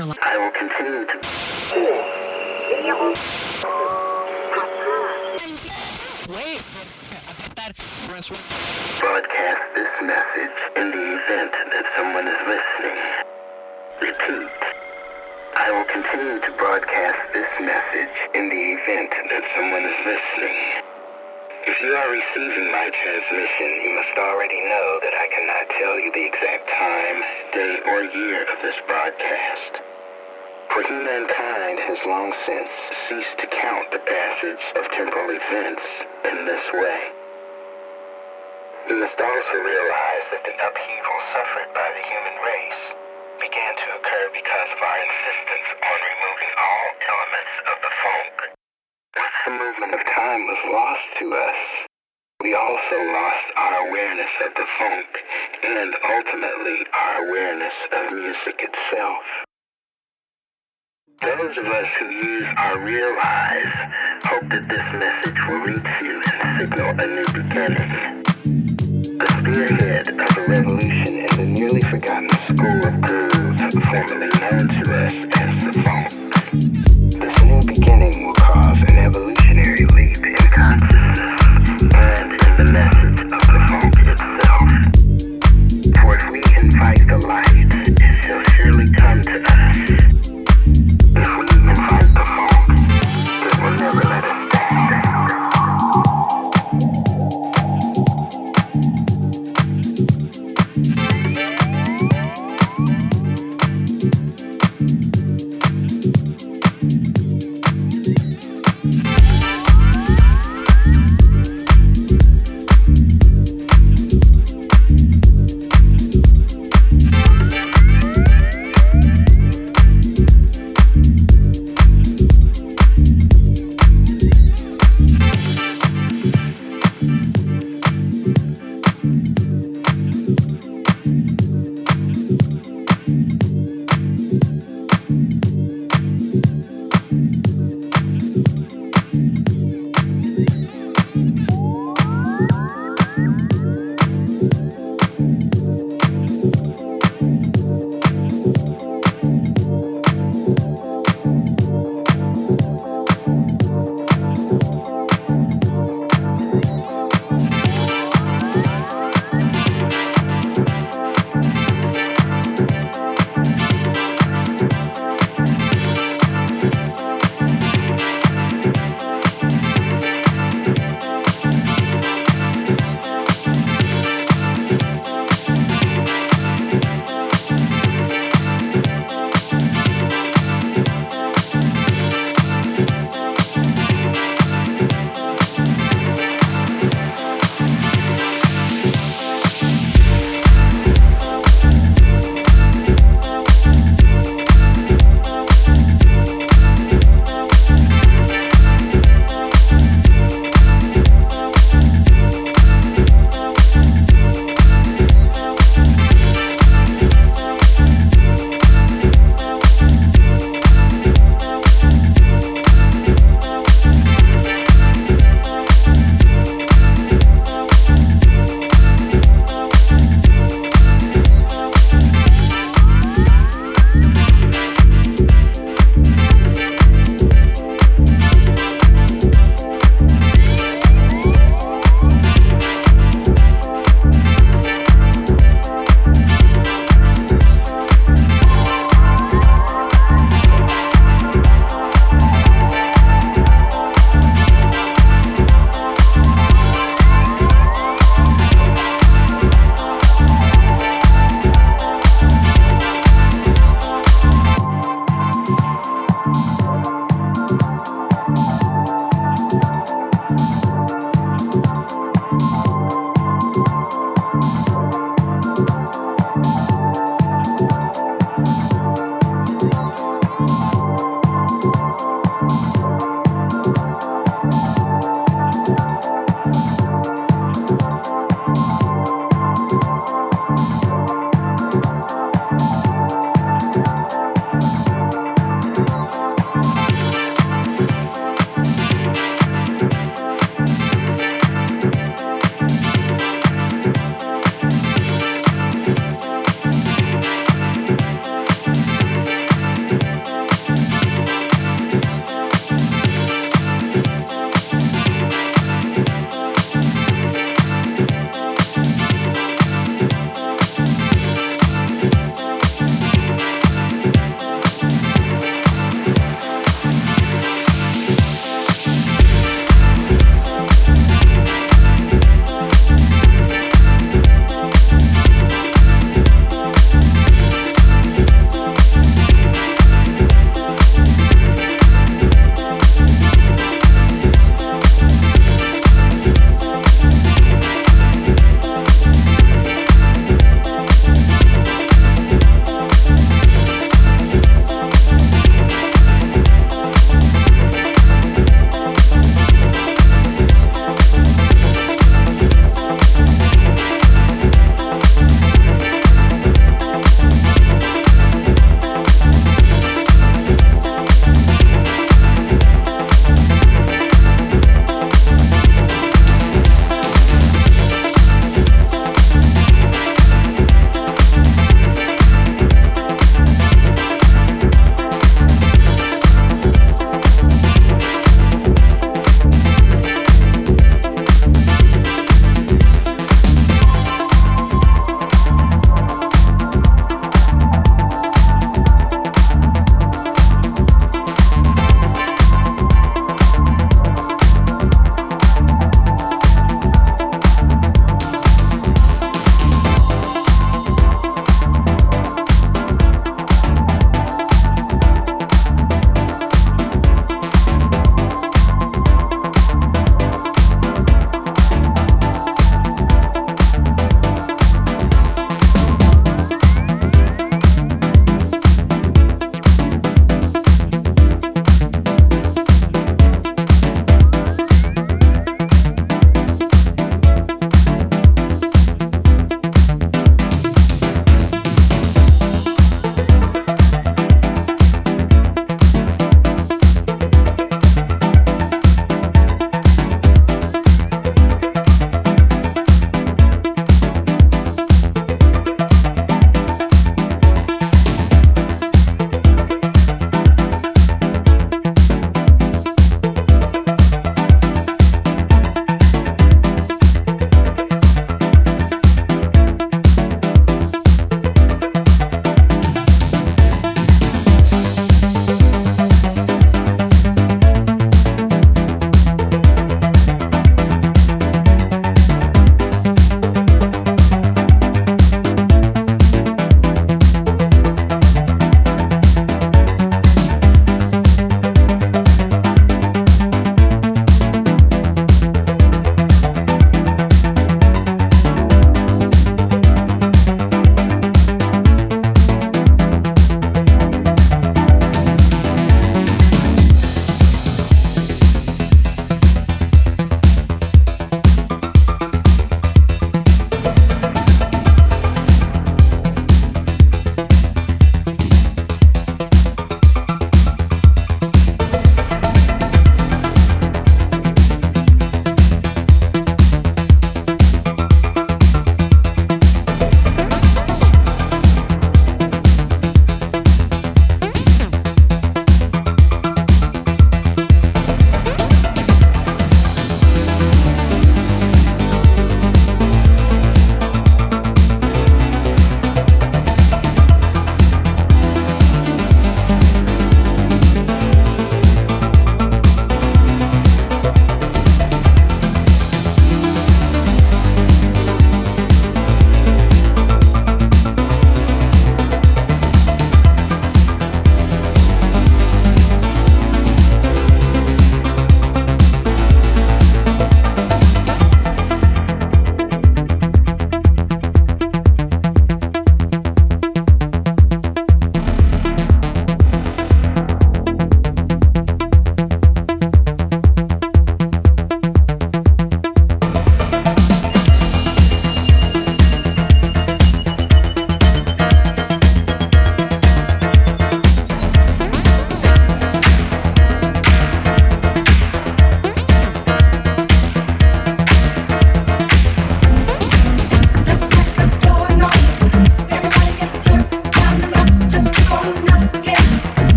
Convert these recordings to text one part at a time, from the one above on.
for life. I will continue to Wait. Broadcast this message in the event that someone is listening. Repeat. I will continue to broadcast this message in the event that someone is listening. If you are receiving my transmission, you must already know that I cannot tell you the exact time, day, or year of this broadcast. For humankind has long since ceased to count the passage of temporal events in this way. The must realized that the upheaval suffered by the human race began to occur because of our insistence on removing all elements of the funk. Once the movement of time was lost to us, we also lost our awareness of the funk and ultimately our awareness of music itself. Those of us who use our real eyes hope that this message will reach you and signal a new beginning. The spearhead of a revolution in the nearly forgotten school of grooves formerly known to us as the funk. This new beginning will cause an evolutionary leap in consciousness and in the message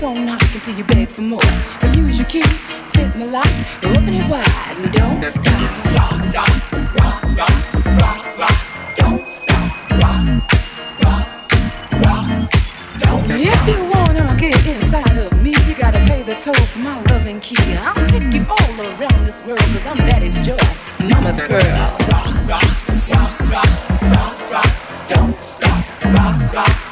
Don't knock until you beg for more. Or use your key, fit my lock, or open it wide and don't stop. Rock, rock, rock, rock, rock, rock. Don't stop. Rock, rock, rock. Don't stop. If you wanna get inside of me, you gotta pay the toll for my loving key. I'll take you all around this world, cause I'm daddy's joy, mama's girl. Rock, rock, rock, rock, rock, rock. Don't stop. Rock, rock.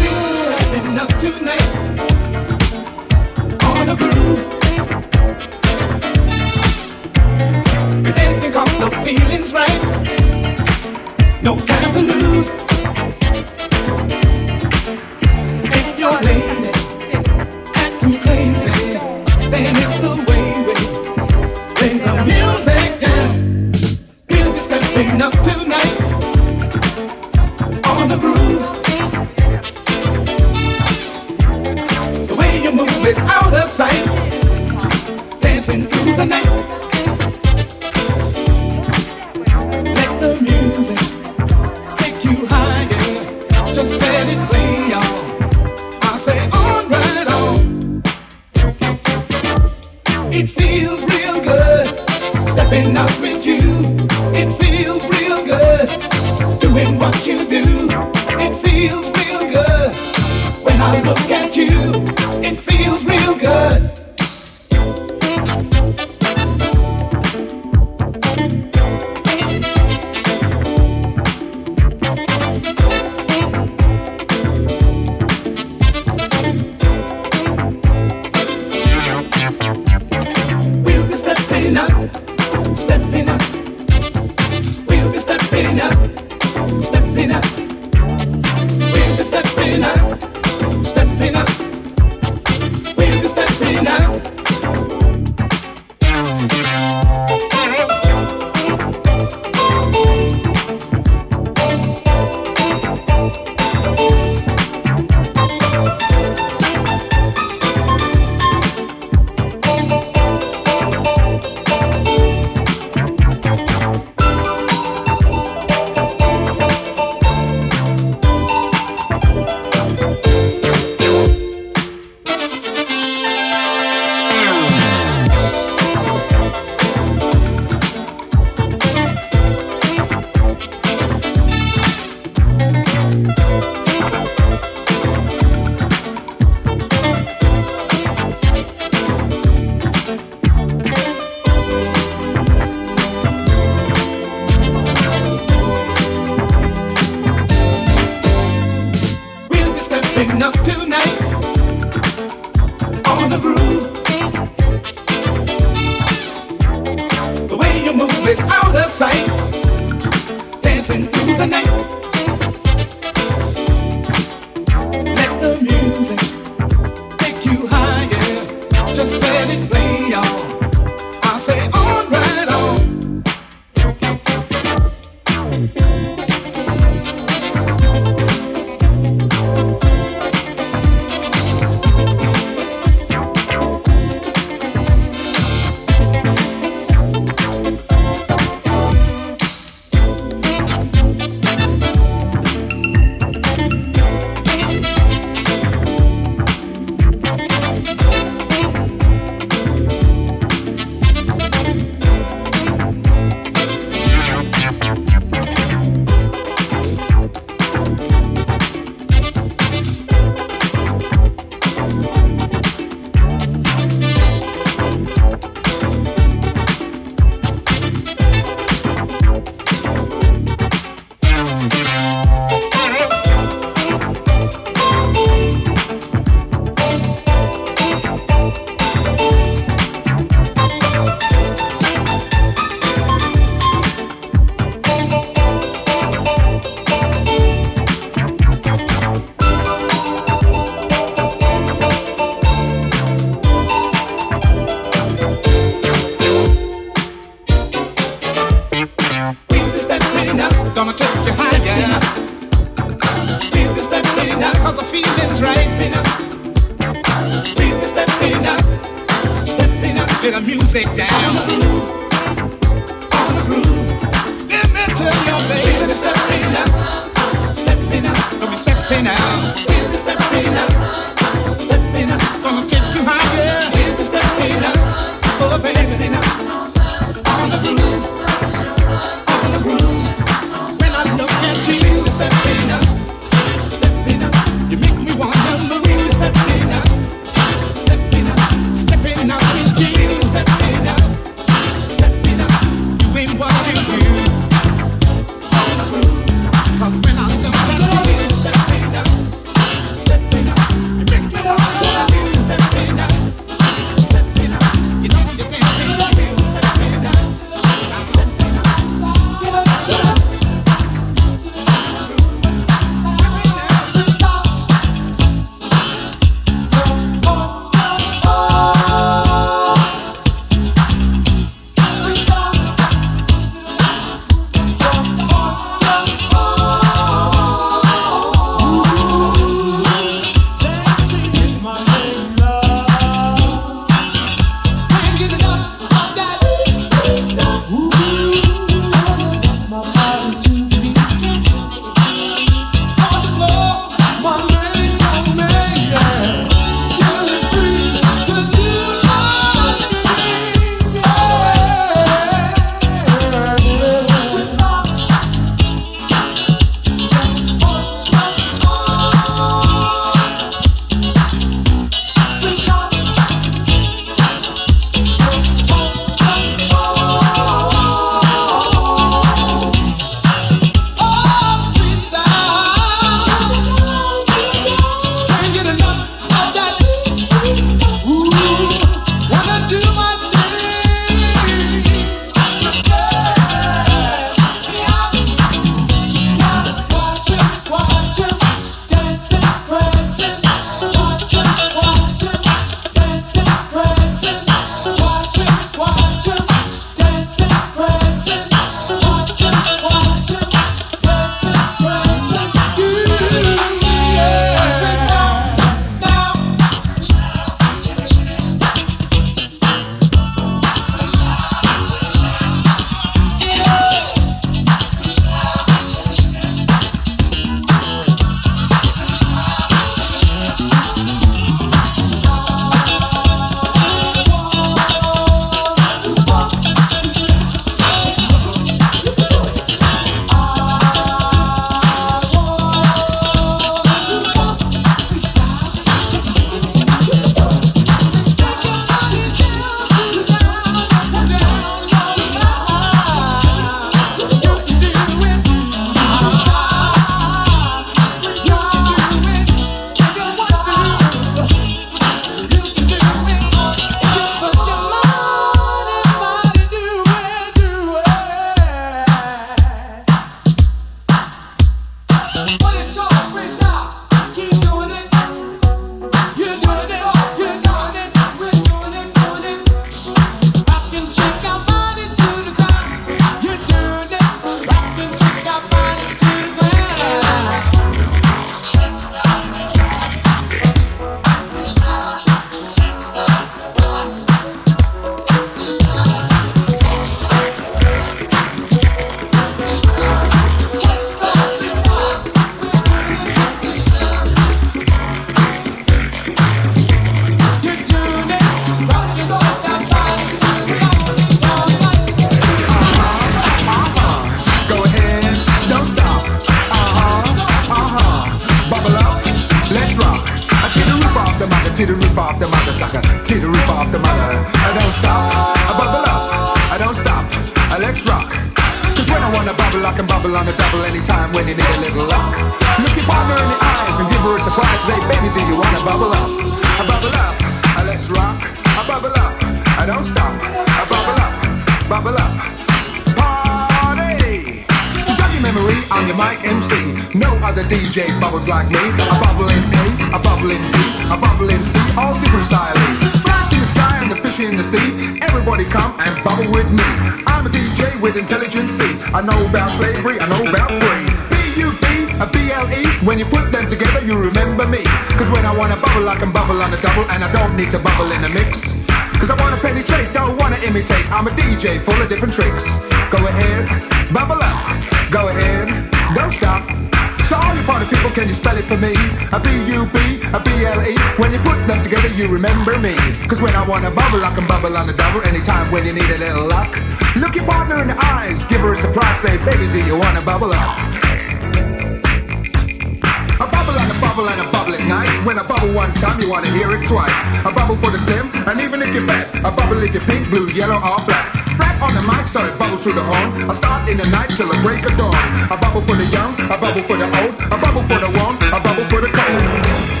it nice When I bubble one time, you wanna hear it twice. A bubble for the slim, and even if you're fat, a bubble if you're pink, blue, yellow, or black. Black on the mic, so it bubbles through the horn. I start in the night till the break of dawn. A bubble for the young, a bubble for the old, a bubble for the warm, a bubble for the cold.